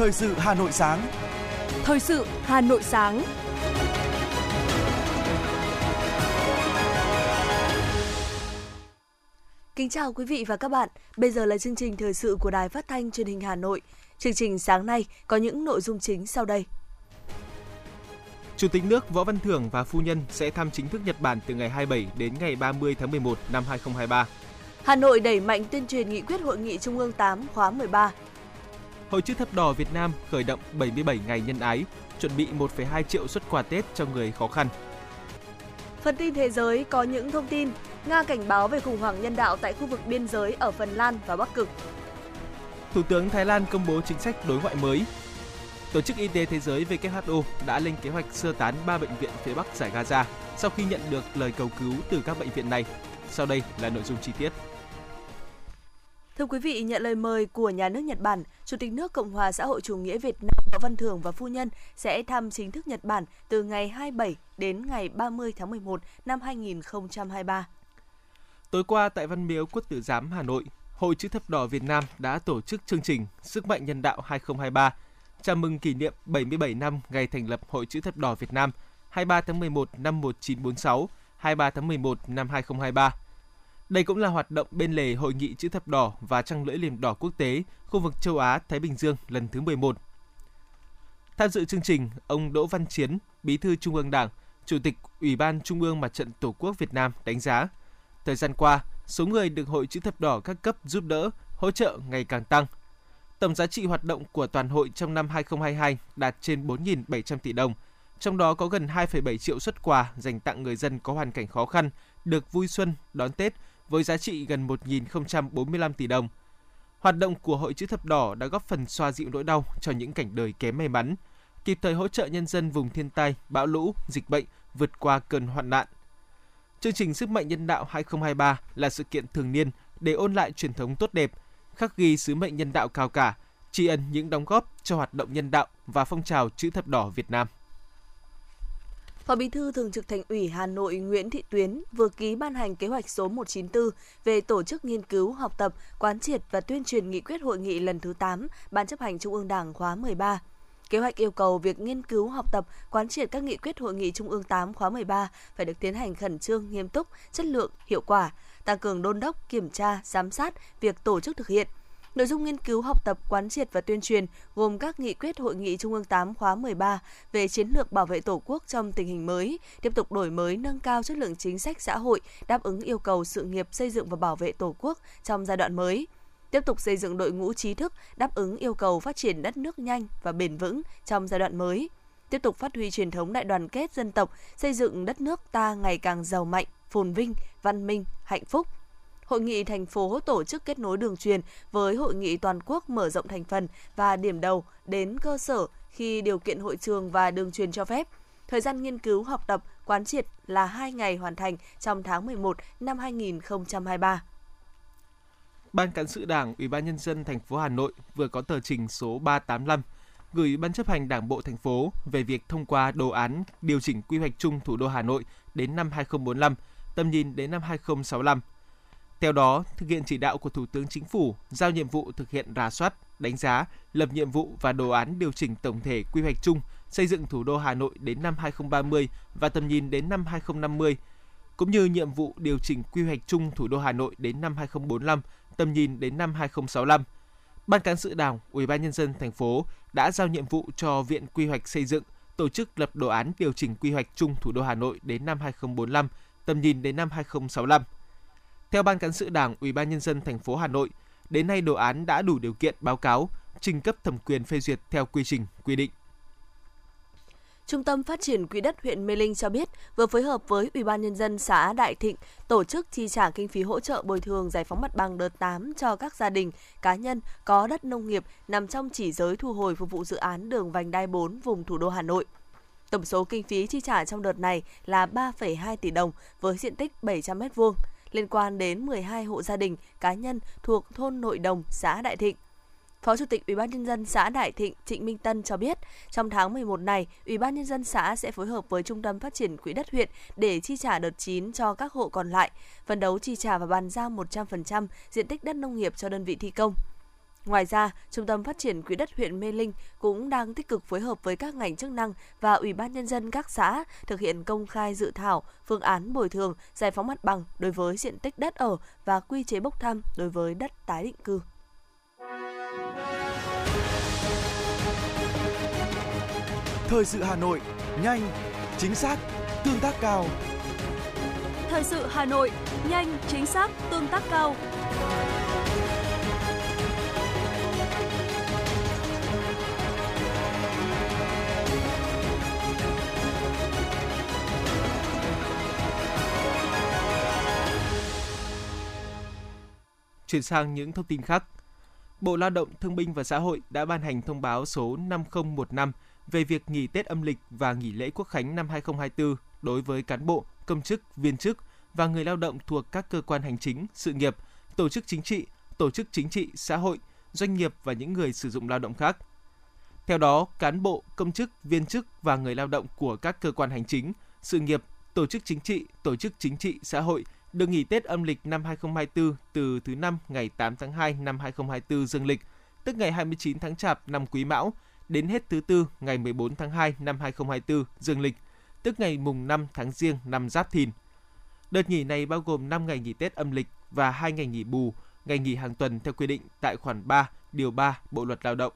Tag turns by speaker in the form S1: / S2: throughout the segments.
S1: Thời sự Hà Nội sáng.
S2: Thời sự Hà Nội sáng. Kính chào quý vị và các bạn. Bây giờ là chương trình thời sự của Đài Phát thanh Truyền hình Hà Nội. Chương trình sáng nay có những nội dung chính sau đây.
S3: Chủ tịch nước Võ Văn Thưởng và phu nhân sẽ thăm chính thức Nhật Bản từ ngày 27 đến ngày 30 tháng 11 năm 2023.
S2: Hà Nội đẩy mạnh tuyên truyền nghị quyết hội nghị Trung ương 8 khóa 13.
S3: Hội chữ thập đỏ Việt Nam khởi động 77 ngày nhân ái, chuẩn bị 1,2 triệu xuất quà Tết cho người khó khăn.
S2: Phần tin thế giới có những thông tin Nga cảnh báo về khủng hoảng nhân đạo tại khu vực biên giới ở Phần Lan và Bắc Cực.
S3: Thủ tướng Thái Lan công bố chính sách đối ngoại mới. Tổ chức Y tế Thế giới WHO đã lên kế hoạch sơ tán 3 bệnh viện phía Bắc giải Gaza sau khi nhận được lời cầu cứu từ các bệnh viện này. Sau đây là nội dung chi tiết.
S2: Thưa quý vị, nhận lời mời của nhà nước Nhật Bản, Chủ tịch nước Cộng hòa xã hội chủ nghĩa Việt Nam Võ Văn Thưởng và phu nhân sẽ thăm chính thức Nhật Bản từ ngày 27 đến ngày 30 tháng 11 năm 2023.
S3: Tối qua tại Văn Miếu Quốc Tử Giám Hà Nội, Hội chữ thập đỏ Việt Nam đã tổ chức chương trình Sức mạnh nhân đạo 2023 chào mừng kỷ niệm 77 năm ngày thành lập Hội chữ thập đỏ Việt Nam 23 tháng 11 năm 1946, 23 tháng 11 năm 2023. Đây cũng là hoạt động bên lề Hội nghị chữ thập đỏ và trăng lưỡi liềm đỏ quốc tế khu vực châu Á Thái Bình Dương lần thứ 11. Tham dự chương trình, ông Đỗ Văn Chiến, Bí thư Trung ương Đảng, Chủ tịch Ủy ban Trung ương Mặt trận Tổ quốc Việt Nam đánh giá, thời gian qua, số người được Hội chữ thập đỏ các cấp giúp đỡ, hỗ trợ ngày càng tăng. Tổng giá trị hoạt động của toàn hội trong năm 2022 đạt trên 4.700 tỷ đồng, trong đó có gần 2,7 triệu xuất quà dành tặng người dân có hoàn cảnh khó khăn, được vui xuân, đón Tết với giá trị gần 1.045 tỷ đồng. Hoạt động của Hội chữ thập đỏ đã góp phần xoa dịu nỗi đau cho những cảnh đời kém may mắn, kịp thời hỗ trợ nhân dân vùng thiên tai, bão lũ, dịch bệnh vượt qua cơn hoạn nạn. Chương trình Sức mạnh nhân đạo 2023 là sự kiện thường niên để ôn lại truyền thống tốt đẹp, khắc ghi sứ mệnh nhân đạo cao cả, tri ân những đóng góp cho hoạt động nhân đạo và phong trào chữ thập đỏ Việt Nam.
S2: Phó Bí thư Thường trực Thành ủy Hà Nội Nguyễn Thị Tuyến vừa ký ban hành kế hoạch số 194 về tổ chức nghiên cứu, học tập, quán triệt và tuyên truyền nghị quyết hội nghị lần thứ 8 Ban chấp hành Trung ương Đảng khóa 13. Kế hoạch yêu cầu việc nghiên cứu, học tập, quán triệt các nghị quyết hội nghị Trung ương 8 khóa 13 phải được tiến hành khẩn trương, nghiêm túc, chất lượng, hiệu quả, tăng cường đôn đốc, kiểm tra, giám sát việc tổ chức thực hiện – Nội dung nghiên cứu học tập quán triệt và tuyên truyền gồm các nghị quyết hội nghị Trung ương 8 khóa 13 về chiến lược bảo vệ Tổ quốc trong tình hình mới, tiếp tục đổi mới nâng cao chất lượng chính sách xã hội đáp ứng yêu cầu sự nghiệp xây dựng và bảo vệ Tổ quốc trong giai đoạn mới. Tiếp tục xây dựng đội ngũ trí thức đáp ứng yêu cầu phát triển đất nước nhanh và bền vững trong giai đoạn mới, tiếp tục phát huy truyền thống đại đoàn kết dân tộc, xây dựng đất nước ta ngày càng giàu mạnh, phồn vinh, văn minh, hạnh phúc, Hội nghị thành phố tổ chức kết nối đường truyền với hội nghị toàn quốc mở rộng thành phần và điểm đầu đến cơ sở khi điều kiện hội trường và đường truyền cho phép. Thời gian nghiên cứu học tập quán triệt là 2 ngày hoàn thành trong tháng 11 năm 2023.
S3: Ban cán sự Đảng Ủy ban nhân dân thành phố Hà Nội vừa có tờ trình số 385 gửi Ban chấp hành Đảng bộ thành phố về việc thông qua đồ án điều chỉnh quy hoạch chung thủ đô Hà Nội đến năm 2045, tầm nhìn đến năm 2065 theo đó, thực hiện chỉ đạo của Thủ tướng Chính phủ, giao nhiệm vụ thực hiện rà soát, đánh giá, lập nhiệm vụ và đồ án điều chỉnh tổng thể quy hoạch chung xây dựng thủ đô Hà Nội đến năm 2030 và tầm nhìn đến năm 2050, cũng như nhiệm vụ điều chỉnh quy hoạch chung thủ đô Hà Nội đến năm 2045, tầm nhìn đến năm 2065. Ban cán sự Đảng, Ủy ban nhân dân thành phố đã giao nhiệm vụ cho Viện Quy hoạch xây dựng tổ chức lập đồ án điều chỉnh quy hoạch chung thủ đô Hà Nội đến năm 2045, tầm nhìn đến năm 2065. Theo Ban cán sự Đảng Ủy ban nhân dân thành phố Hà Nội, đến nay đồ án đã đủ điều kiện báo cáo trình cấp thẩm quyền phê duyệt theo quy trình quy định.
S2: Trung tâm Phát triển Quỹ đất huyện Mê Linh cho biết vừa phối hợp với Ủy ban nhân dân xã Đại Thịnh tổ chức chi trả kinh phí hỗ trợ bồi thường giải phóng mặt bằng đợt 8 cho các gia đình, cá nhân có đất nông nghiệp nằm trong chỉ giới thu hồi phục vụ dự án đường vành đai 4 vùng thủ đô Hà Nội. Tổng số kinh phí chi trả trong đợt này là 3,2 tỷ đồng với diện tích 700 m2 liên quan đến 12 hộ gia đình, cá nhân thuộc thôn Nội Đồng, xã Đại Thịnh. Phó Chủ tịch Ủy ban nhân dân xã Đại Thịnh Trịnh Minh Tân cho biết, trong tháng 11 này, Ủy ban nhân dân xã sẽ phối hợp với Trung tâm Phát triển Quỹ đất huyện để chi trả đợt 9 cho các hộ còn lại, phấn đấu chi trả và bàn giao 100% diện tích đất nông nghiệp cho đơn vị thi công. Ngoài ra, Trung tâm Phát triển Quỹ đất huyện Mê Linh cũng đang tích cực phối hợp với các ngành chức năng và Ủy ban Nhân dân các xã thực hiện công khai dự thảo, phương án bồi thường, giải phóng mặt bằng đối với diện tích đất ở và quy chế bốc thăm đối với đất tái định cư.
S1: Thời sự Hà Nội, nhanh, chính xác, tương tác cao.
S4: Thời sự Hà Nội, nhanh, chính xác, tương tác cao.
S3: Chuyển sang những thông tin khác. Bộ Lao động Thương binh và Xã hội đã ban hành thông báo số 5015 về việc nghỉ Tết âm lịch và nghỉ lễ Quốc khánh năm 2024 đối với cán bộ, công chức, viên chức và người lao động thuộc các cơ quan hành chính, sự nghiệp, tổ chức chính trị, tổ chức chính trị, xã hội, doanh nghiệp và những người sử dụng lao động khác. Theo đó, cán bộ, công chức, viên chức và người lao động của các cơ quan hành chính, sự nghiệp, tổ chức chính trị, tổ chức chính trị, xã hội được nghỉ Tết âm lịch năm 2024 từ thứ năm ngày 8 tháng 2 năm 2024 dương lịch, tức ngày 29 tháng Chạp năm Quý Mão, đến hết thứ tư ngày 14 tháng 2 năm 2024 dương lịch, tức ngày mùng 5 tháng Giêng năm Giáp Thìn. Đợt nghỉ này bao gồm 5 ngày nghỉ Tết âm lịch và 2 ngày nghỉ bù, ngày nghỉ hàng tuần theo quy định tại khoản 3, điều 3 Bộ luật Lao động.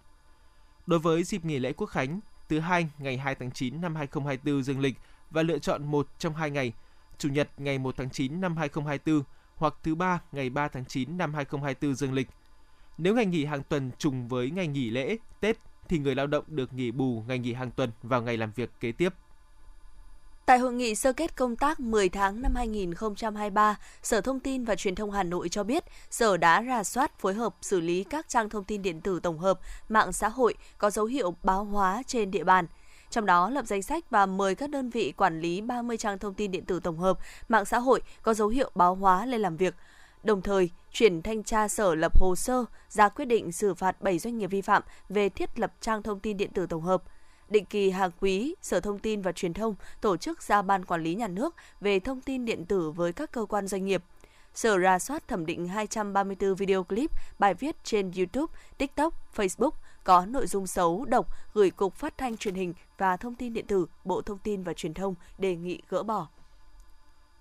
S3: Đối với dịp nghỉ lễ Quốc khánh, thứ hai ngày 2 tháng 9 năm 2024 dương lịch và lựa chọn một trong hai ngày, Chủ nhật ngày 1 tháng 9 năm 2024 hoặc thứ ba ngày 3 tháng 9 năm 2024 dương lịch. Nếu ngày nghỉ hàng tuần trùng với ngày nghỉ lễ, Tết thì người lao động được nghỉ bù ngày nghỉ hàng tuần vào ngày làm việc kế tiếp.
S2: Tại hội nghị sơ kết công tác 10 tháng năm 2023, Sở Thông tin và Truyền thông Hà Nội cho biết, Sở đã rà soát phối hợp xử lý các trang thông tin điện tử tổng hợp, mạng xã hội có dấu hiệu báo hóa trên địa bàn. Trong đó lập danh sách và mời các đơn vị quản lý 30 trang thông tin điện tử tổng hợp, mạng xã hội có dấu hiệu báo hóa lên làm việc. Đồng thời, chuyển thanh tra sở lập hồ sơ ra quyết định xử phạt 7 doanh nghiệp vi phạm về thiết lập trang thông tin điện tử tổng hợp. Định kỳ hàng quý, Sở Thông tin và Truyền thông tổ chức ra ban quản lý nhà nước về thông tin điện tử với các cơ quan doanh nghiệp. Sở ra soát thẩm định 234 video clip, bài viết trên YouTube, TikTok, Facebook có nội dung xấu, độc gửi Cục Phát thanh Truyền hình và Thông tin điện tử, Bộ Thông tin và Truyền thông đề nghị gỡ bỏ.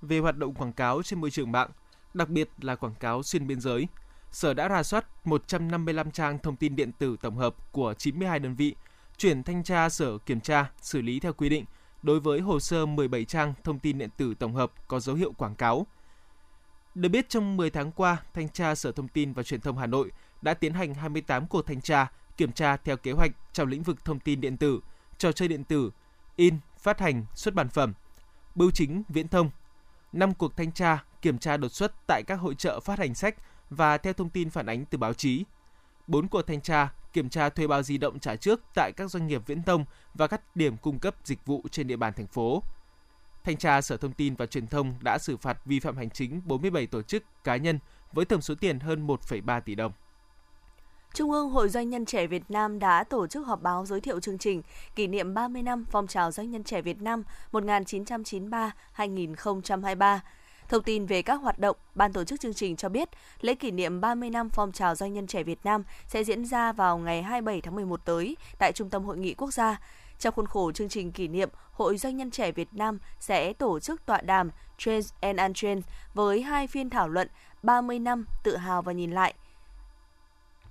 S3: Về hoạt động quảng cáo trên môi trường mạng, đặc biệt là quảng cáo xuyên biên giới, Sở đã rà soát 155 trang thông tin điện tử tổng hợp của 92 đơn vị, chuyển thanh tra Sở kiểm tra, xử lý theo quy định đối với hồ sơ 17 trang thông tin điện tử tổng hợp có dấu hiệu quảng cáo. Được biết trong 10 tháng qua, Thanh tra Sở Thông tin và Truyền thông Hà Nội đã tiến hành 28 cuộc thanh tra, kiểm tra theo kế hoạch trong lĩnh vực thông tin điện tử, trò chơi điện tử, in, phát hành, xuất bản phẩm, bưu chính, viễn thông. 5 cuộc thanh tra, kiểm tra đột xuất tại các hội trợ phát hành sách và theo thông tin phản ánh từ báo chí. 4 cuộc thanh tra, kiểm tra thuê bao di động trả trước tại các doanh nghiệp viễn thông và các điểm cung cấp dịch vụ trên địa bàn thành phố. Thanh tra Sở Thông tin và Truyền thông đã xử phạt vi phạm hành chính 47 tổ chức cá nhân với tổng số tiền hơn 1,3 tỷ đồng.
S2: Trung ương Hội Doanh nhân trẻ Việt Nam đã tổ chức họp báo giới thiệu chương trình kỷ niệm 30 năm phong trào doanh nhân trẻ Việt Nam 1993-2023. Thông tin về các hoạt động, ban tổ chức chương trình cho biết lễ kỷ niệm 30 năm phong trào doanh nhân trẻ Việt Nam sẽ diễn ra vào ngày 27 tháng 11 tới tại Trung tâm Hội nghị Quốc gia. Trong khuôn khổ chương trình kỷ niệm, Hội Doanh nhân trẻ Việt Nam sẽ tổ chức tọa đàm Trends and Untrends với hai phiên thảo luận 30 năm tự hào và nhìn lại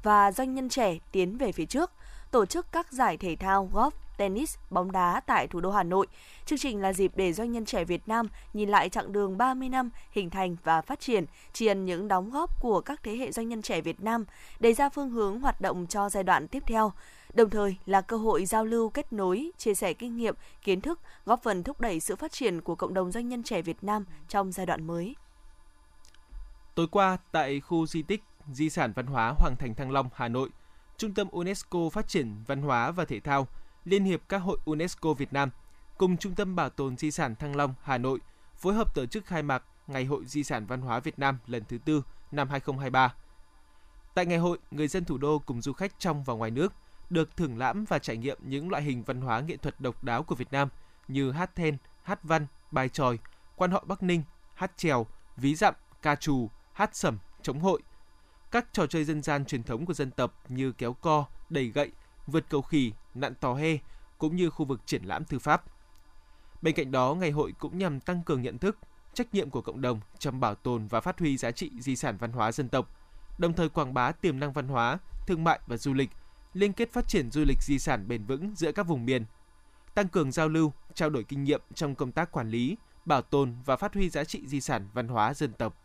S2: và doanh nhân trẻ tiến về phía trước, tổ chức các giải thể thao golf, tennis, bóng đá tại thủ đô Hà Nội. Chương trình là dịp để doanh nhân trẻ Việt Nam nhìn lại chặng đường 30 năm hình thành và phát triển, tri ân những đóng góp của các thế hệ doanh nhân trẻ Việt Nam, đề ra phương hướng hoạt động cho giai đoạn tiếp theo đồng thời là cơ hội giao lưu kết nối, chia sẻ kinh nghiệm, kiến thức, góp phần thúc đẩy sự phát triển của cộng đồng doanh nhân trẻ Việt Nam trong giai đoạn mới.
S3: Tối qua, tại khu di tích Di sản văn hóa Hoàng thành Thăng Long, Hà Nội, Trung tâm UNESCO Phát triển Văn hóa và Thể thao, Liên hiệp các hội UNESCO Việt Nam cùng Trung tâm Bảo tồn Di sản Thăng Long, Hà Nội phối hợp tổ chức khai mạc Ngày hội Di sản Văn hóa Việt Nam lần thứ tư năm 2023. Tại ngày hội, người dân thủ đô cùng du khách trong và ngoài nước được thưởng lãm và trải nghiệm những loại hình văn hóa nghệ thuật độc đáo của Việt Nam như hát then, hát văn, bài tròi, quan họ Bắc Ninh, hát trèo, ví dặm, ca trù, hát sẩm, chống hội. Các trò chơi dân gian truyền thống của dân tộc như kéo co, đẩy gậy, vượt cầu khỉ, nặn tò he, cũng như khu vực triển lãm thư pháp. Bên cạnh đó, ngày hội cũng nhằm tăng cường nhận thức, trách nhiệm của cộng đồng trong bảo tồn và phát huy giá trị di sản văn hóa dân tộc, đồng thời quảng bá tiềm năng văn hóa, thương mại và du lịch, liên kết phát triển du lịch di sản bền vững giữa các vùng miền, tăng cường giao lưu, trao đổi kinh nghiệm trong công tác quản lý, bảo tồn và phát huy giá trị di sản văn hóa dân tộc.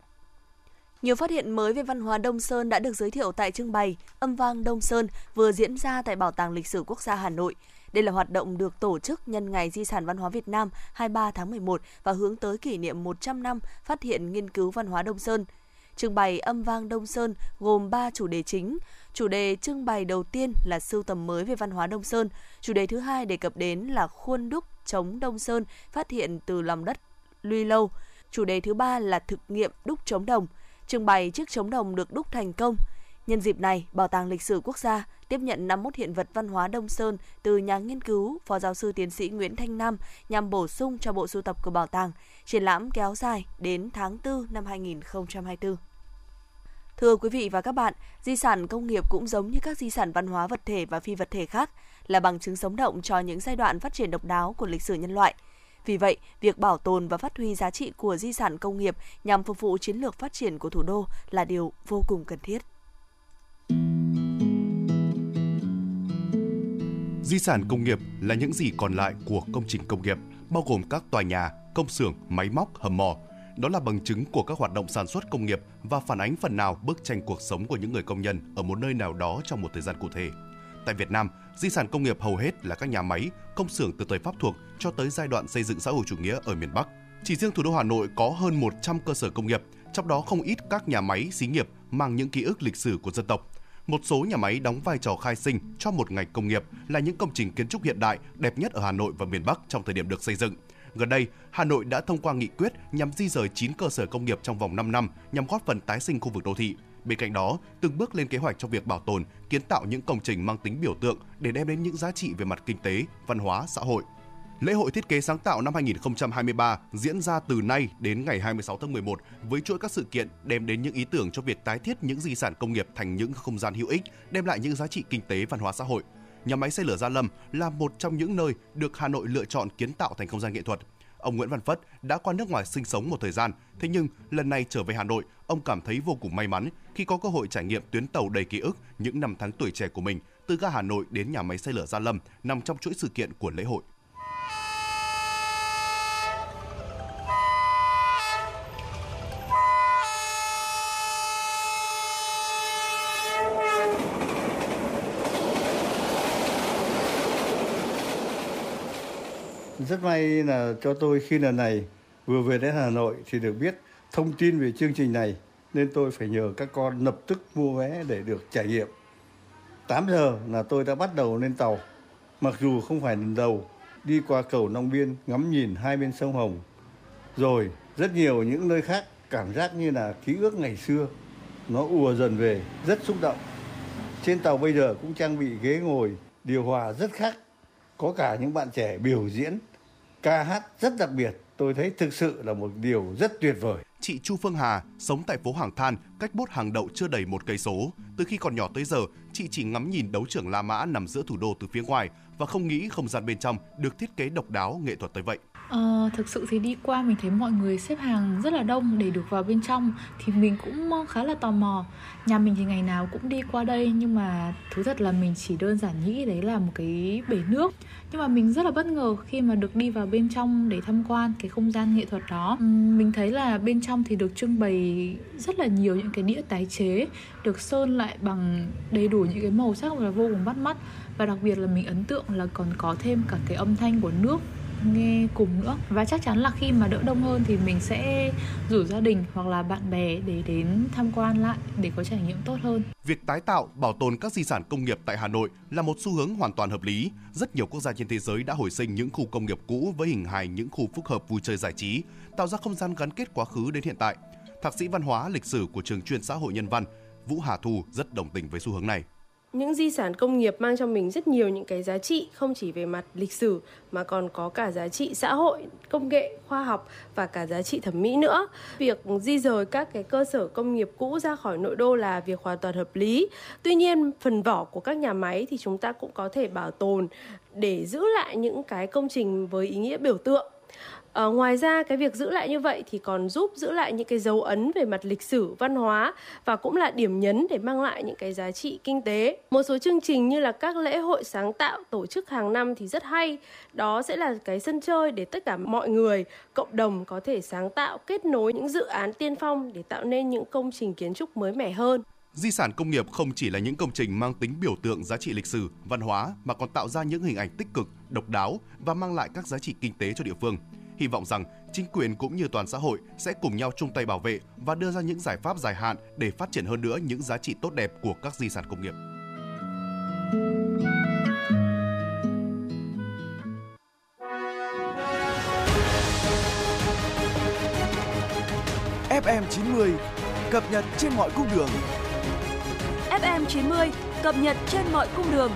S2: Nhiều phát hiện mới về văn hóa Đông Sơn đã được giới thiệu tại trưng bày, Âm vang Đông Sơn vừa diễn ra tại Bảo tàng Lịch sử Quốc gia Hà Nội. Đây là hoạt động được tổ chức nhân ngày Di sản Văn hóa Việt Nam 23 tháng 11 và hướng tới kỷ niệm 100 năm phát hiện nghiên cứu văn hóa Đông Sơn. Trưng bày âm vang Đông Sơn gồm 3 chủ đề chính. Chủ đề trưng bày đầu tiên là sưu tầm mới về văn hóa Đông Sơn. Chủ đề thứ hai đề cập đến là khuôn đúc chống Đông Sơn phát hiện từ lòng đất Luy Lâu. Chủ đề thứ ba là thực nghiệm đúc chống đồng. Trưng bày chiếc chống đồng được đúc thành công. Nhân dịp này, Bảo tàng Lịch sử Quốc gia tiếp nhận 51 hiện vật văn hóa Đông Sơn từ nhà nghiên cứu Phó giáo sư tiến sĩ Nguyễn Thanh Nam nhằm bổ sung cho bộ sưu tập của bảo tàng. Triển lãm kéo dài đến tháng 4 năm 2024. Thưa quý vị và các bạn, di sản công nghiệp cũng giống như các di sản văn hóa vật thể và phi vật thể khác, là bằng chứng sống động cho những giai đoạn phát triển độc đáo của lịch sử nhân loại. Vì vậy, việc bảo tồn và phát huy giá trị của di sản công nghiệp nhằm phục vụ chiến lược phát triển của thủ đô là điều vô cùng cần thiết.
S5: Di sản công nghiệp là những gì còn lại của công trình công nghiệp, bao gồm các tòa nhà, công xưởng, máy móc, hầm mỏ. Đó là bằng chứng của các hoạt động sản xuất công nghiệp và phản ánh phần nào bức tranh cuộc sống của những người công nhân ở một nơi nào đó trong một thời gian cụ thể. Tại Việt Nam, di sản công nghiệp hầu hết là các nhà máy, công xưởng từ thời Pháp thuộc cho tới giai đoạn xây dựng xã hội chủ nghĩa ở miền Bắc. Chỉ riêng thủ đô Hà Nội có hơn 100 cơ sở công nghiệp, trong đó không ít các nhà máy, xí nghiệp mang những ký ức lịch sử của dân tộc. Một số nhà máy đóng vai trò khai sinh cho một ngành công nghiệp là những công trình kiến trúc hiện đại đẹp nhất ở Hà Nội và miền Bắc trong thời điểm được xây dựng. Gần đây, Hà Nội đã thông qua nghị quyết nhằm di rời 9 cơ sở công nghiệp trong vòng 5 năm nhằm góp phần tái sinh khu vực đô thị. Bên cạnh đó, từng bước lên kế hoạch trong việc bảo tồn, kiến tạo những công trình mang tính biểu tượng để đem đến những giá trị về mặt kinh tế, văn hóa, xã hội. Lễ hội thiết kế sáng tạo năm 2023 diễn ra từ nay đến ngày 26 tháng 11 với chuỗi các sự kiện đem đến những ý tưởng cho việc tái thiết những di sản công nghiệp thành những không gian hữu ích, đem lại những giá trị kinh tế văn hóa xã hội. Nhà máy xe lửa Gia Lâm là một trong những nơi được Hà Nội lựa chọn kiến tạo thành không gian nghệ thuật. Ông Nguyễn Văn Phất đã qua nước ngoài sinh sống một thời gian, thế nhưng lần này trở về Hà Nội, ông cảm thấy vô cùng may mắn khi có cơ hội trải nghiệm tuyến tàu đầy ký ức những năm tháng tuổi trẻ của mình từ ga Hà Nội đến nhà máy xe lửa Gia Lâm nằm trong chuỗi sự kiện của lễ hội.
S6: Rất may là cho tôi khi lần này vừa về đến Hà Nội thì được biết thông tin về chương trình này, nên tôi phải nhờ các con lập tức mua vé để được trải nghiệm. 8 giờ là tôi đã bắt đầu lên tàu. Mặc dù không phải lần đầu, đi qua cầu Long Biên ngắm nhìn hai bên sông Hồng. Rồi rất nhiều những nơi khác, cảm giác như là ký ức ngày xưa nó ùa dần về, rất xúc động. Trên tàu bây giờ cũng trang bị ghế ngồi, điều hòa rất khác có cả những bạn trẻ biểu diễn ca hát rất đặc biệt tôi thấy thực sự là một điều rất tuyệt vời
S5: Chị Chu Phương Hà sống tại phố Hàng Than, cách bốt hàng đậu chưa đầy một cây số. Từ khi còn nhỏ tới giờ, chị chỉ ngắm nhìn đấu trưởng La Mã nằm giữa thủ đô từ phía ngoài và không nghĩ không gian bên trong được thiết kế độc đáo nghệ thuật tới vậy.
S7: Ờ, thực sự thì đi qua mình thấy mọi người xếp hàng rất là đông để được vào bên trong thì mình cũng ờ, khá là tò mò. Nhà mình thì ngày nào cũng đi qua đây nhưng mà thú thật là mình chỉ đơn giản nghĩ đấy là một cái bể nước. Nhưng mà mình rất là bất ngờ khi mà được đi vào bên trong để tham quan cái không gian nghệ thuật đó. Mình thấy là bên trong thì được trưng bày rất là nhiều những cái đĩa tái chế được sơn lại bằng đầy đủ những cái màu sắc là vô cùng bắt mắt và đặc biệt là mình ấn tượng là còn có thêm cả cái âm thanh của nước nghe cùng nữa và chắc chắn là khi mà đỡ đông hơn thì mình sẽ rủ gia đình hoặc là bạn bè để đến tham quan lại để có trải nghiệm tốt hơn.
S5: Việc tái tạo, bảo tồn các di sản công nghiệp tại Hà Nội là một xu hướng hoàn toàn hợp lý. Rất nhiều quốc gia trên thế giới đã hồi sinh những khu công nghiệp cũ với hình hài những khu phức hợp vui chơi giải trí, tạo ra không gian gắn kết quá khứ đến hiện tại. Thạc sĩ văn hóa lịch sử của trường chuyên xã hội nhân văn Vũ Hà Thu rất đồng tình với xu hướng này
S8: những di sản công nghiệp mang cho mình rất nhiều những cái giá trị không chỉ về mặt lịch sử mà còn có cả giá trị xã hội, công nghệ, khoa học và cả giá trị thẩm mỹ nữa. Việc di rời các cái cơ sở công nghiệp cũ ra khỏi nội đô là việc hoàn toàn hợp lý. Tuy nhiên, phần vỏ của các nhà máy thì chúng ta cũng có thể bảo tồn để giữ lại những cái công trình với ý nghĩa biểu tượng À, ngoài ra cái việc giữ lại như vậy thì còn giúp giữ lại những cái dấu ấn về mặt lịch sử, văn hóa và cũng là điểm nhấn để mang lại những cái giá trị kinh tế. Một số chương trình như là các lễ hội sáng tạo tổ chức hàng năm thì rất hay. Đó sẽ là cái sân chơi để tất cả mọi người, cộng đồng có thể sáng tạo, kết nối những dự án tiên phong để tạo nên những công trình kiến trúc mới mẻ hơn.
S5: Di sản công nghiệp không chỉ là những công trình mang tính biểu tượng giá trị lịch sử, văn hóa mà còn tạo ra những hình ảnh tích cực, độc đáo và mang lại các giá trị kinh tế cho địa phương hy vọng rằng chính quyền cũng như toàn xã hội sẽ cùng nhau chung tay bảo vệ và đưa ra những giải pháp dài hạn để phát triển hơn nữa những giá trị tốt đẹp của các di sản công nghiệp.
S1: FM 90 cập nhật trên mọi cung đường.
S4: FM 90 cập nhật trên mọi cung đường.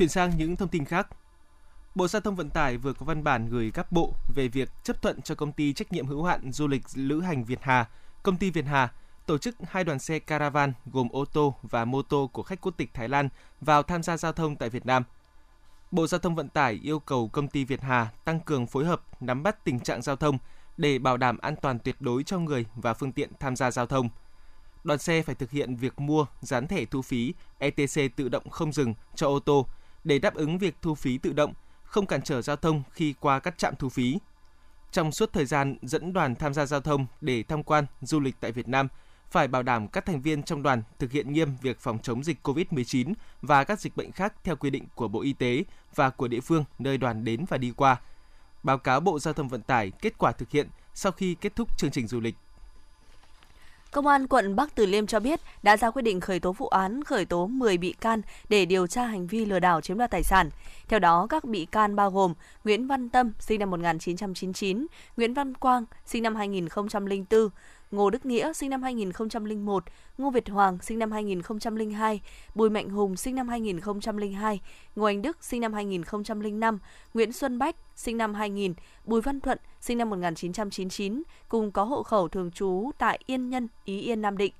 S3: Chuyển sang những thông tin khác. Bộ Giao thông Vận tải vừa có văn bản gửi các bộ về việc chấp thuận cho công ty trách nhiệm hữu hạn du lịch lữ hành Việt Hà, công ty Việt Hà tổ chức hai đoàn xe caravan gồm ô tô và mô tô của khách quốc tịch Thái Lan vào tham gia giao thông tại Việt Nam. Bộ Giao thông Vận tải yêu cầu công ty Việt Hà tăng cường phối hợp nắm bắt tình trạng giao thông để bảo đảm an toàn tuyệt đối cho người và phương tiện tham gia giao thông. Đoàn xe phải thực hiện việc mua, dán thẻ thu phí ETC tự động không dừng cho ô tô để đáp ứng việc thu phí tự động, không cản trở giao thông khi qua các trạm thu phí. Trong suốt thời gian dẫn đoàn tham gia giao thông để tham quan, du lịch tại Việt Nam, phải bảo đảm các thành viên trong đoàn thực hiện nghiêm việc phòng chống dịch COVID-19 và các dịch bệnh khác theo quy định của Bộ Y tế và của địa phương nơi đoàn đến và đi qua. Báo cáo Bộ Giao thông Vận tải kết quả thực hiện sau khi kết thúc chương trình du lịch.
S2: Công an quận Bắc Từ Liêm cho biết đã ra quyết định khởi tố vụ án, khởi tố 10 bị can để điều tra hành vi lừa đảo chiếm đoạt tài sản. Theo đó, các bị can bao gồm Nguyễn Văn Tâm, sinh năm 1999, Nguyễn Văn Quang, sinh năm 2004, Ngô Đức Nghĩa sinh năm 2001, Ngô Việt Hoàng sinh năm 2002, Bùi Mạnh Hùng sinh năm 2002, Ngô Anh Đức sinh năm 2005, Nguyễn Xuân Bách sinh năm 2000, Bùi Văn Thuận sinh năm 1999 cùng có hộ khẩu thường trú tại Yên Nhân, Ý Yên, Nam Định.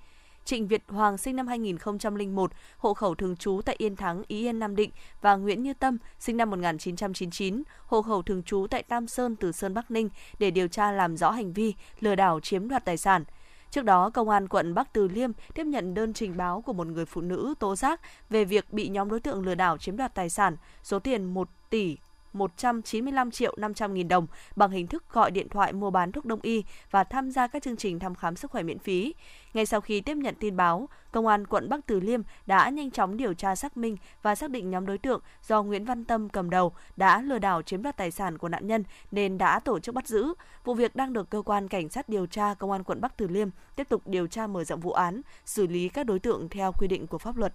S2: Trịnh Việt Hoàng sinh năm 2001, hộ khẩu thường trú tại Yên Thắng, Ý Yên, Nam Định và Nguyễn Như Tâm sinh năm 1999, hộ khẩu thường trú tại Tam Sơn, Từ Sơn, Bắc Ninh để điều tra làm rõ hành vi lừa đảo chiếm đoạt tài sản. Trước đó, Công an quận Bắc Từ Liêm tiếp nhận đơn trình báo của một người phụ nữ tố giác về việc bị nhóm đối tượng lừa đảo chiếm đoạt tài sản số tiền 1 tỷ 195 triệu 500 nghìn đồng bằng hình thức gọi điện thoại mua bán thuốc đông y và tham gia các chương trình thăm khám sức khỏe miễn phí. Ngay sau khi tiếp nhận tin báo, Công an quận Bắc Từ Liêm đã nhanh chóng điều tra xác minh và xác định nhóm đối tượng do Nguyễn Văn Tâm cầm đầu đã lừa đảo chiếm đoạt tài sản của nạn nhân nên đã tổ chức bắt giữ. Vụ việc đang được cơ quan cảnh sát điều tra Công an quận Bắc Từ Liêm tiếp tục điều tra mở rộng vụ án, xử lý các đối tượng theo quy định của pháp luật.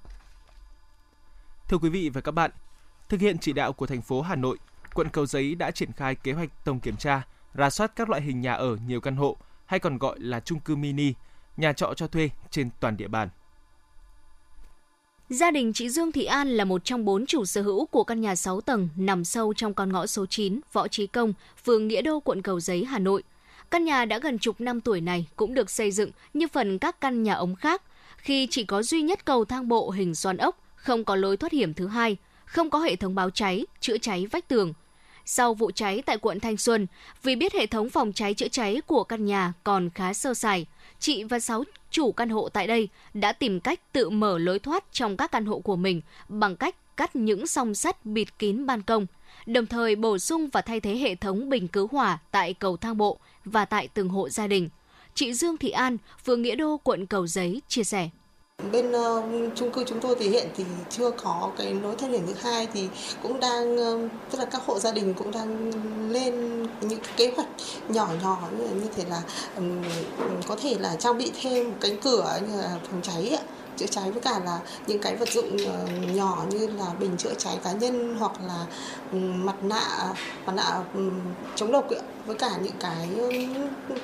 S3: Thưa quý vị và các bạn, Thực hiện chỉ đạo của thành phố Hà Nội, quận Cầu Giấy đã triển khai kế hoạch tổng kiểm tra, rà soát các loại hình nhà ở nhiều căn hộ hay còn gọi là chung cư mini, nhà trọ cho thuê trên toàn địa bàn.
S9: Gia đình chị Dương Thị An là một trong bốn chủ sở hữu của căn nhà 6 tầng nằm sâu trong con ngõ số 9 Võ Trí Công, phường Nghĩa Đô, quận Cầu Giấy, Hà Nội. Căn nhà đã gần chục năm tuổi này cũng được xây dựng như phần các căn nhà ống khác, khi chỉ có duy nhất cầu thang bộ hình xoắn ốc, không có lối thoát hiểm thứ hai – không có hệ thống báo cháy, chữa cháy vách tường. Sau vụ cháy tại quận Thanh Xuân, vì biết hệ thống phòng cháy chữa cháy của căn nhà còn khá sơ sài, chị và sáu chủ căn hộ tại đây đã tìm cách tự mở lối thoát trong các căn hộ của mình bằng cách cắt những song sắt bịt kín ban công, đồng thời bổ sung và thay thế hệ thống bình cứu hỏa tại cầu thang bộ và tại từng hộ gia đình. Chị Dương Thị An, phường Nghĩa Đô, quận Cầu Giấy chia sẻ.
S10: Bên uh, chung cư chúng tôi thì hiện thì chưa có cái nối thoát hiểm thứ hai thì cũng đang uh, tức là các hộ gia đình cũng đang lên những kế hoạch nhỏ nhỏ như, như thế là um, có thể là trang bị thêm một cánh cửa như là phòng cháy ạ chữa cháy với cả là những cái vật dụng ờ, nhỏ như là bình chữa cháy cá nhân hoặc là ừ, mặt nạ mặt nạ ừ, chống độc với cả những cái ừ,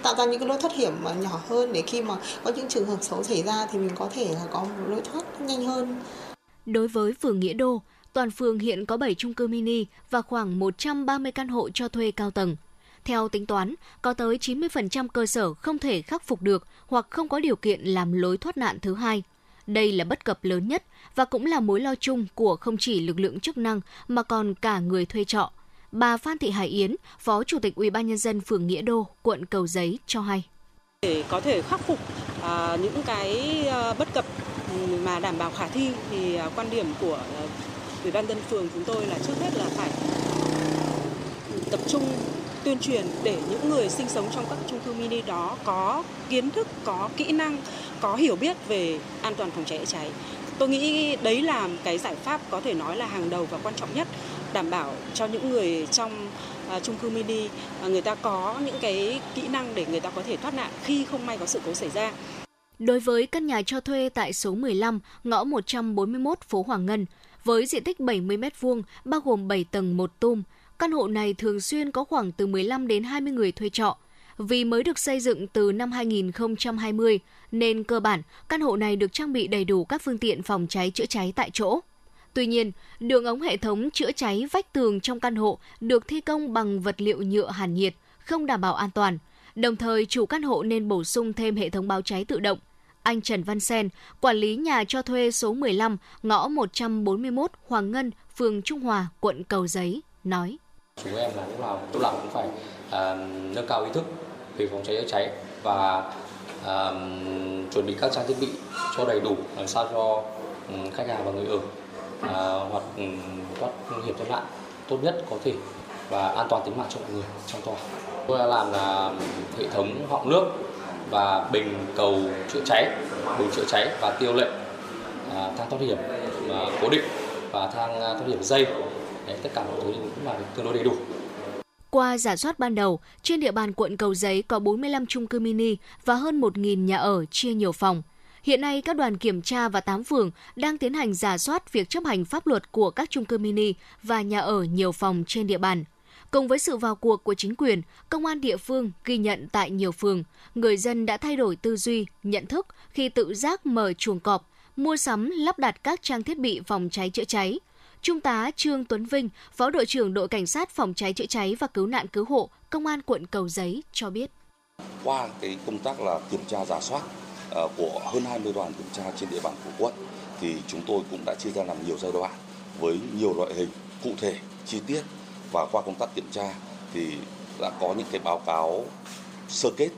S10: tạo ra những cái lối thoát hiểm mà nhỏ hơn để khi mà có những trường hợp xấu xảy ra thì mình có thể là có một lối thoát nhanh hơn.
S9: Đối với phường Nghĩa Đô, toàn phường hiện có 7 chung cư mini và khoảng 130 căn hộ cho thuê cao tầng. Theo tính toán, có tới 90% cơ sở không thể khắc phục được hoặc không có điều kiện làm lối thoát nạn thứ hai. Đây là bất cập lớn nhất và cũng là mối lo chung của không chỉ lực lượng chức năng mà còn cả người thuê trọ. Bà Phan Thị Hải Yến, Phó Chủ tịch Ủy ban nhân dân phường Nghĩa Đô, quận Cầu Giấy cho hay.
S11: Để có thể khắc phục uh, những cái uh, bất cập mà đảm bảo khả thi thì uh, quan điểm của Ủy ban dân phường chúng tôi là trước hết là phải tập trung tuyên truyền để những người sinh sống trong các chung cư mini đó có kiến thức, có kỹ năng, có hiểu biết về an toàn phòng cháy chữa cháy. Tôi nghĩ đấy là cái giải pháp có thể nói là hàng đầu và quan trọng nhất đảm bảo cho những người trong uh, chung cư mini uh, người ta có những cái kỹ năng để người ta có thể thoát nạn khi không may có sự cố xảy ra.
S9: Đối với căn nhà cho thuê tại số 15, ngõ 141 phố Hoàng Ngân, với diện tích 70 m2, bao gồm 7 tầng một tum, Căn hộ này thường xuyên có khoảng từ 15 đến 20 người thuê trọ. Vì mới được xây dựng từ năm 2020 nên cơ bản căn hộ này được trang bị đầy đủ các phương tiện phòng cháy chữa cháy tại chỗ. Tuy nhiên, đường ống hệ thống chữa cháy vách tường trong căn hộ được thi công bằng vật liệu nhựa hàn nhiệt, không đảm bảo an toàn. Đồng thời, chủ căn hộ nên bổ sung thêm hệ thống báo cháy tự động. Anh Trần Văn Sen, quản lý nhà cho thuê số 15, ngõ 141 Hoàng Ngân, phường Trung Hòa, quận Cầu Giấy, nói
S12: chúng em là lúc nào lúc nào cũng phải uh, nâng cao ý thức về phòng cháy chữa cháy và um, chuẩn bị các trang thiết bị cho đầy đủ làm sao cho um, khách hàng và người ở à, uh, hoặc um, thoát hiểm thoát nạn tốt nhất có thể và an toàn tính mạng cho mọi người trong tòa. Tôi đã làm là hệ thống họng nước và bình cầu chữa cháy, bình chữa cháy và tiêu lệnh à, thang thoát hiểm à, cố định và thang à, thoát hiểm dây Đấy, tất cả mọi thứ cũng là tương đối đầy đủ.
S9: Qua giả soát ban đầu, trên địa bàn quận Cầu Giấy có 45 chung cư mini và hơn 1.000 nhà ở chia nhiều phòng. Hiện nay, các đoàn kiểm tra và 8 phường đang tiến hành giả soát việc chấp hành pháp luật của các chung cư mini và nhà ở nhiều phòng trên địa bàn. Cùng với sự vào cuộc của chính quyền, công an địa phương ghi nhận tại nhiều phường, người dân đã thay đổi tư duy, nhận thức khi tự giác mở chuồng cọp, mua sắm lắp đặt các trang thiết bị phòng cháy chữa cháy – Trung tá Trương Tuấn Vinh, Phó đội trưởng đội cảnh sát phòng cháy chữa cháy và cứu nạn cứu hộ, Công an quận Cầu Giấy cho biết.
S13: Qua cái công tác là kiểm tra giả soát ờ, của hơn 20 đoàn kiểm tra trên địa bàn của quận thì chúng tôi cũng đã chia ra làm nhiều giai đoạn với nhiều loại hình cụ thể, chi tiết và qua công tác kiểm tra thì đã có những cái báo cáo sơ kết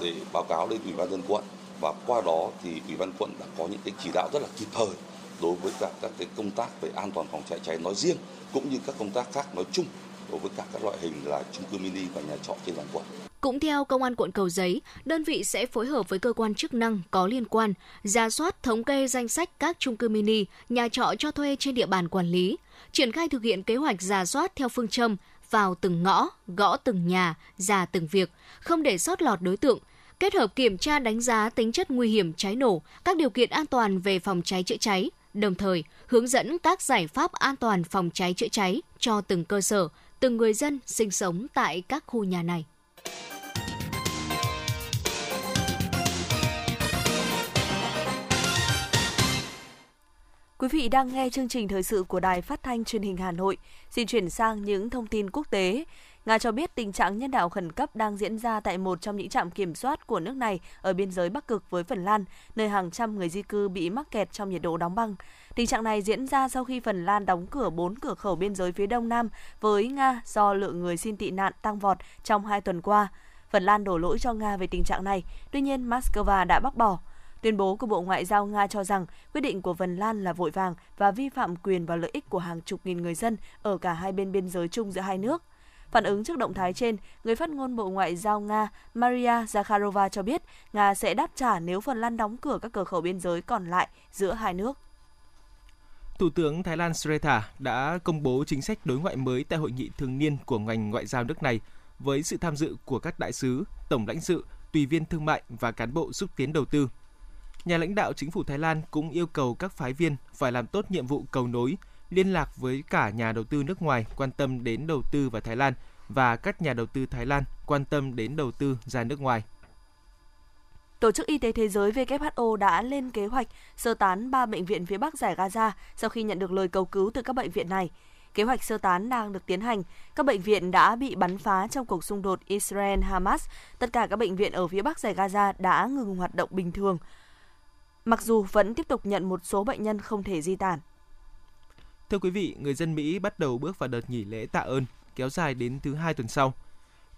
S13: để báo cáo lên ủy ban dân quận và qua đó thì ủy ban quận đã có những cái chỉ đạo rất là kịp thời đối với cả các cái công tác về an toàn phòng cháy cháy nói riêng cũng như các công tác khác nói chung đối với cả các loại hình là chung cư mini và nhà trọ trên toàn quận.
S9: Cũng theo Công an quận Cầu Giấy, đơn vị sẽ phối hợp với cơ quan chức năng có liên quan, ra soát thống kê danh sách các chung cư mini, nhà trọ cho thuê trên địa bàn quản lý, triển khai thực hiện kế hoạch ra soát theo phương châm vào từng ngõ, gõ từng nhà, ra từng việc, không để sót lọt đối tượng, kết hợp kiểm tra đánh giá tính chất nguy hiểm cháy nổ, các điều kiện an toàn về phòng cháy chữa cháy, đồng thời hướng dẫn các giải pháp an toàn phòng cháy chữa cháy cho từng cơ sở, từng người dân sinh sống tại các khu nhà này.
S2: Quý vị đang nghe chương trình thời sự của Đài Phát thanh Truyền hình Hà Nội. Xin chuyển sang những thông tin quốc tế. Nga cho biết tình trạng nhân đạo khẩn cấp đang diễn ra tại một trong những trạm kiểm soát của nước này ở biên giới Bắc Cực với Phần Lan, nơi hàng trăm người di cư bị mắc kẹt trong nhiệt độ đóng băng. Tình trạng này diễn ra sau khi Phần Lan đóng cửa bốn cửa khẩu biên giới phía đông nam với Nga do lượng người xin tị nạn tăng vọt trong hai tuần qua. Phần Lan đổ lỗi cho Nga về tình trạng này, tuy nhiên Moscow đã bác bỏ. Tuyên bố của Bộ Ngoại giao Nga cho rằng quyết định của Phần Lan là vội vàng và vi phạm quyền và lợi ích của hàng chục nghìn người dân ở cả hai bên biên giới chung giữa hai nước. Phản ứng trước động thái trên, người phát ngôn Bộ Ngoại giao Nga Maria Zakharova cho biết Nga sẽ đáp trả nếu Phần Lan đóng cửa các cửa khẩu biên giới còn lại giữa hai nước.
S3: Thủ tướng Thái Lan Srettha đã công bố chính sách đối ngoại mới tại hội nghị thường niên của ngành ngoại giao nước này với sự tham dự của các đại sứ, tổng lãnh sự, tùy viên thương mại và cán bộ xúc tiến đầu tư. Nhà lãnh đạo chính phủ Thái Lan cũng yêu cầu các phái viên phải làm tốt nhiệm vụ cầu nối, liên lạc với cả nhà đầu tư nước ngoài quan tâm đến đầu tư vào Thái Lan và các nhà đầu tư Thái Lan quan tâm đến đầu tư ra nước ngoài.
S2: Tổ chức Y tế Thế giới WHO đã lên kế hoạch sơ tán 3 bệnh viện phía Bắc giải Gaza sau khi nhận được lời cầu cứu từ các bệnh viện này. Kế hoạch sơ tán đang được tiến hành. Các bệnh viện đã bị bắn phá trong cuộc xung đột Israel-Hamas. Tất cả các bệnh viện ở phía Bắc giải Gaza đã ngừng hoạt động bình thường, mặc dù vẫn tiếp tục nhận một số bệnh nhân không thể di tản.
S3: Thưa quý vị, người dân Mỹ bắt đầu bước vào đợt nghỉ lễ tạ ơn kéo dài đến thứ hai tuần sau.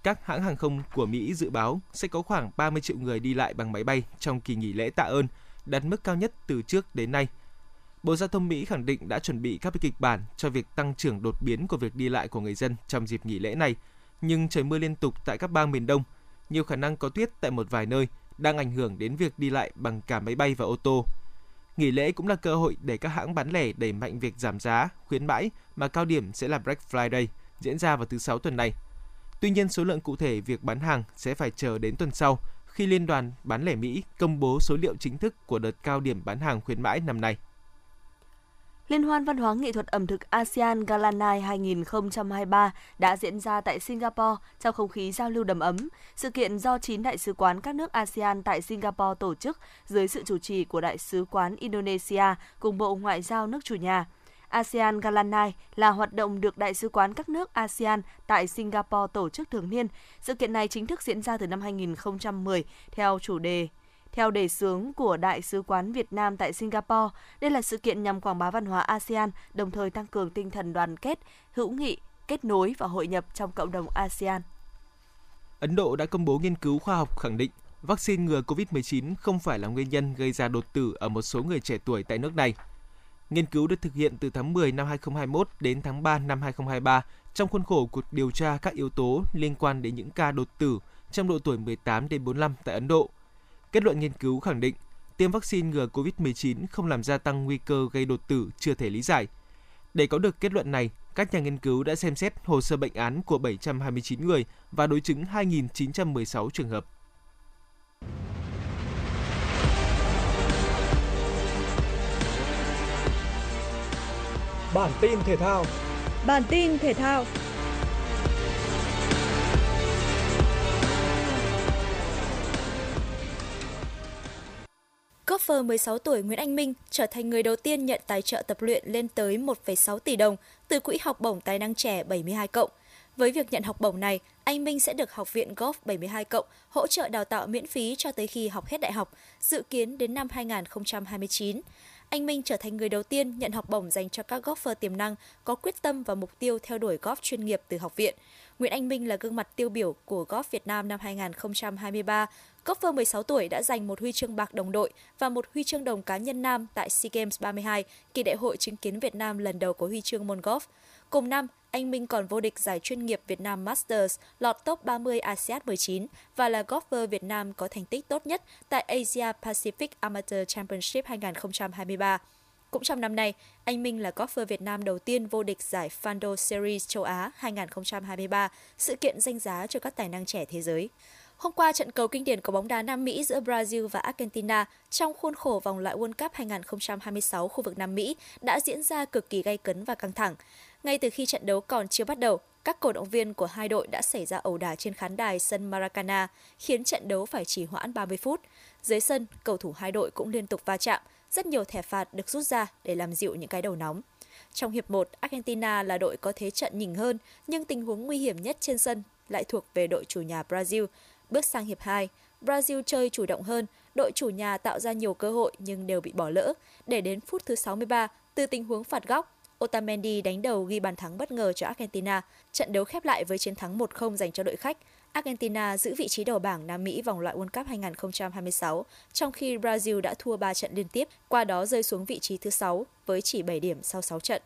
S3: Các hãng hàng không của Mỹ dự báo sẽ có khoảng 30 triệu người đi lại bằng máy bay trong kỳ nghỉ lễ tạ ơn, đạt mức cao nhất từ trước đến nay. Bộ Giao thông Mỹ khẳng định đã chuẩn bị các kịch bản cho việc tăng trưởng đột biến của việc đi lại của người dân trong dịp nghỉ lễ này, nhưng trời mưa liên tục tại các bang miền Đông, nhiều khả năng có tuyết tại một vài nơi đang ảnh hưởng đến việc đi lại bằng cả máy bay và ô tô. Nghỉ lễ cũng là cơ hội để các hãng bán lẻ đẩy mạnh việc giảm giá, khuyến mãi mà cao điểm sẽ là Black Friday diễn ra vào thứ sáu tuần này. Tuy nhiên, số lượng cụ thể việc bán hàng sẽ phải chờ đến tuần sau khi Liên đoàn Bán lẻ Mỹ công bố số liệu chính thức của đợt cao điểm bán hàng khuyến mãi năm nay.
S2: Liên hoan văn hóa nghệ thuật ẩm thực ASEAN Gala Night 2023 đã diễn ra tại Singapore trong không khí giao lưu đầm ấm. Sự kiện do 9 đại sứ quán các nước ASEAN tại Singapore tổ chức dưới sự chủ trì của Đại sứ quán Indonesia cùng Bộ Ngoại giao nước chủ nhà. ASEAN Gala Night là hoạt động được Đại sứ quán các nước ASEAN tại Singapore tổ chức thường niên. Sự kiện này chính thức diễn ra từ năm 2010 theo chủ đề theo đề xướng của Đại sứ quán Việt Nam tại Singapore, đây là sự kiện nhằm quảng bá văn hóa ASEAN, đồng thời tăng cường tinh thần đoàn kết, hữu nghị, kết nối và hội nhập trong cộng đồng ASEAN.
S3: Ấn Độ đã công bố nghiên cứu khoa học khẳng định vaccine ngừa COVID-19 không phải là nguyên nhân gây ra đột tử ở một số người trẻ tuổi tại nước này. Nghiên cứu được thực hiện từ tháng 10 năm 2021 đến tháng 3 năm 2023 trong khuôn khổ cuộc điều tra các yếu tố liên quan đến những ca đột tử trong độ tuổi 18 đến 45 tại Ấn Độ. Kết luận nghiên cứu khẳng định tiêm vaccine ngừa COVID-19 không làm gia tăng nguy cơ gây đột tử chưa thể lý giải. Để có được kết luận này, các nhà nghiên cứu đã xem xét hồ sơ bệnh án của 729 người và đối chứng 2.916 trường hợp.
S14: Bản tin thể thao
S4: Bản tin thể thao
S15: Golfer 16 tuổi Nguyễn Anh Minh trở thành người đầu tiên nhận tài trợ tập luyện lên tới 1,6 tỷ đồng từ quỹ học bổng tài năng trẻ 72 cộng. Với việc nhận học bổng này, anh Minh sẽ được Học viện Golf 72 cộng hỗ trợ đào tạo miễn phí cho tới khi học hết đại học, dự kiến đến năm 2029 anh Minh trở thành người đầu tiên nhận học bổng dành cho các golfer tiềm năng có quyết tâm và mục tiêu theo đuổi golf chuyên nghiệp từ học viện. Nguyễn Anh Minh là gương mặt tiêu biểu của golf Việt Nam năm 2023. Golfer 16 tuổi đã giành một huy chương bạc đồng đội và một huy chương đồng cá nhân nam tại SEA Games 32, kỳ đại hội chứng kiến Việt Nam lần đầu có huy chương môn golf. Cùng năm, anh Minh còn vô địch giải chuyên nghiệp Việt Nam Masters, lọt top 30 ASEAN 19 và là golfer Việt Nam có thành tích tốt nhất tại Asia Pacific Amateur Championship 2023. Cũng trong năm nay, anh Minh là golfer Việt Nam đầu tiên vô địch giải Fando Series châu Á 2023, sự kiện danh giá cho các tài năng trẻ thế giới. Hôm qua, trận cầu kinh điển của bóng đá Nam Mỹ giữa Brazil và Argentina trong khuôn khổ vòng loại World Cup 2026 khu vực Nam Mỹ đã diễn ra cực kỳ gay cấn và căng thẳng. Ngay từ khi trận đấu còn chưa bắt đầu, các cổ động viên của hai đội đã xảy ra ẩu đả trên khán đài sân Maracana, khiến trận đấu phải trì hoãn 30 phút. Dưới sân, cầu thủ hai đội cũng liên tục va chạm, rất nhiều thẻ phạt được rút ra để làm dịu những cái đầu nóng. Trong hiệp 1, Argentina là đội có thế trận nhỉnh hơn, nhưng tình huống nguy hiểm nhất trên sân lại thuộc về đội chủ nhà Brazil. Bước sang hiệp 2, Brazil chơi chủ động hơn, đội chủ nhà tạo ra nhiều cơ hội nhưng đều bị bỏ lỡ. Để đến phút thứ 63, từ tình huống phạt góc, Otamendi đánh đầu ghi bàn thắng bất ngờ cho Argentina. Trận đấu khép lại với chiến thắng 1-0 dành cho đội khách. Argentina giữ vị trí đầu bảng Nam Mỹ vòng loại World Cup 2026, trong khi Brazil đã thua 3 trận liên tiếp, qua đó rơi xuống vị trí thứ 6 với chỉ 7 điểm sau 6 trận.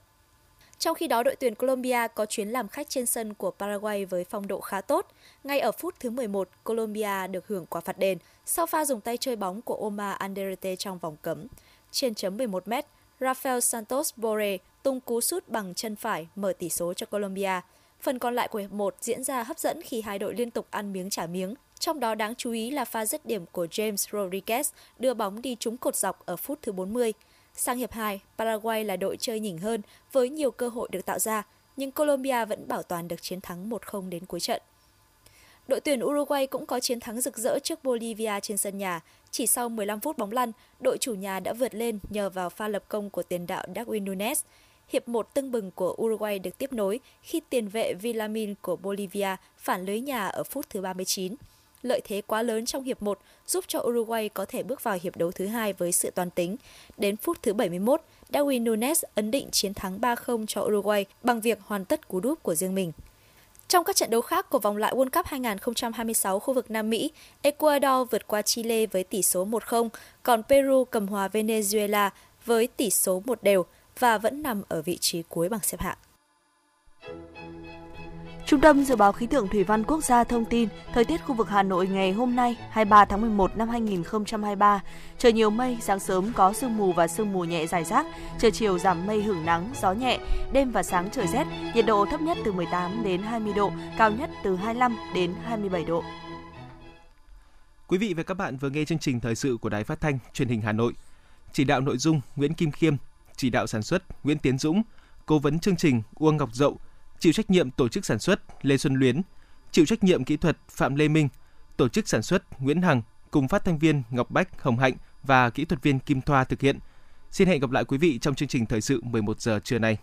S15: Trong khi đó, đội tuyển Colombia có chuyến làm khách trên sân của Paraguay với phong độ khá tốt. Ngay ở phút thứ 11, Colombia được hưởng quả phạt đền sau pha dùng tay chơi bóng của Omar Anderete trong vòng cấm. Trên chấm 11 m Rafael Santos Borre tung cú sút bằng chân phải mở tỷ số cho Colombia. Phần còn lại của hiệp 1 diễn ra hấp dẫn khi hai đội liên tục ăn miếng trả miếng. Trong đó đáng chú ý là pha dứt điểm của James Rodriguez đưa bóng đi trúng cột dọc ở phút thứ 40. Sang hiệp 2, Paraguay là đội chơi nhỉnh hơn với nhiều cơ hội được tạo ra, nhưng Colombia vẫn bảo toàn được chiến thắng 1-0 đến cuối trận. Đội tuyển Uruguay cũng có chiến thắng rực rỡ trước Bolivia trên sân nhà. Chỉ sau 15 phút bóng lăn, đội chủ nhà đã vượt lên nhờ vào pha lập công của tiền đạo Darwin Nunes. Hiệp 1 tưng bừng của Uruguay được tiếp nối khi tiền vệ Villamin của Bolivia phản lưới nhà ở phút thứ 39. Lợi thế quá lớn trong hiệp 1 giúp cho Uruguay có thể bước vào hiệp đấu thứ hai với sự toàn tính. Đến phút thứ 71, Darwin Nunes ấn định chiến thắng 3-0 cho Uruguay bằng việc hoàn tất cú đúp của riêng mình. Trong các trận đấu khác của vòng loại World Cup 2026 khu vực Nam Mỹ, Ecuador vượt qua Chile với tỷ số 1-0, còn Peru cầm hòa Venezuela với tỷ số 1 đều và vẫn nằm ở vị trí cuối bảng xếp hạng.
S2: Trung tâm Dự báo Khí tượng Thủy văn Quốc gia thông tin, thời tiết khu vực Hà Nội ngày hôm nay 23 tháng 11 năm 2023, trời nhiều mây, sáng sớm có sương mù và sương mù nhẹ dài rác, trời chiều giảm mây hưởng nắng, gió nhẹ, đêm và sáng trời rét, nhiệt độ thấp nhất từ 18 đến 20 độ, cao nhất từ 25 đến 27 độ.
S3: Quý vị và các bạn vừa nghe chương trình thời sự của Đài Phát thanh Truyền hình Hà Nội. Chỉ đạo nội dung Nguyễn Kim Khiêm, chỉ đạo sản xuất Nguyễn Tiến Dũng, cố vấn chương trình Uông Ngọc Dậu, chịu trách nhiệm tổ chức sản xuất Lê Xuân Luyến, chịu trách nhiệm kỹ thuật Phạm Lê Minh, tổ chức sản xuất Nguyễn Hằng cùng phát thanh viên Ngọc Bách, Hồng Hạnh và kỹ thuật viên Kim Thoa thực hiện. Xin hẹn gặp lại quý vị trong chương trình thời sự 11 giờ trưa nay.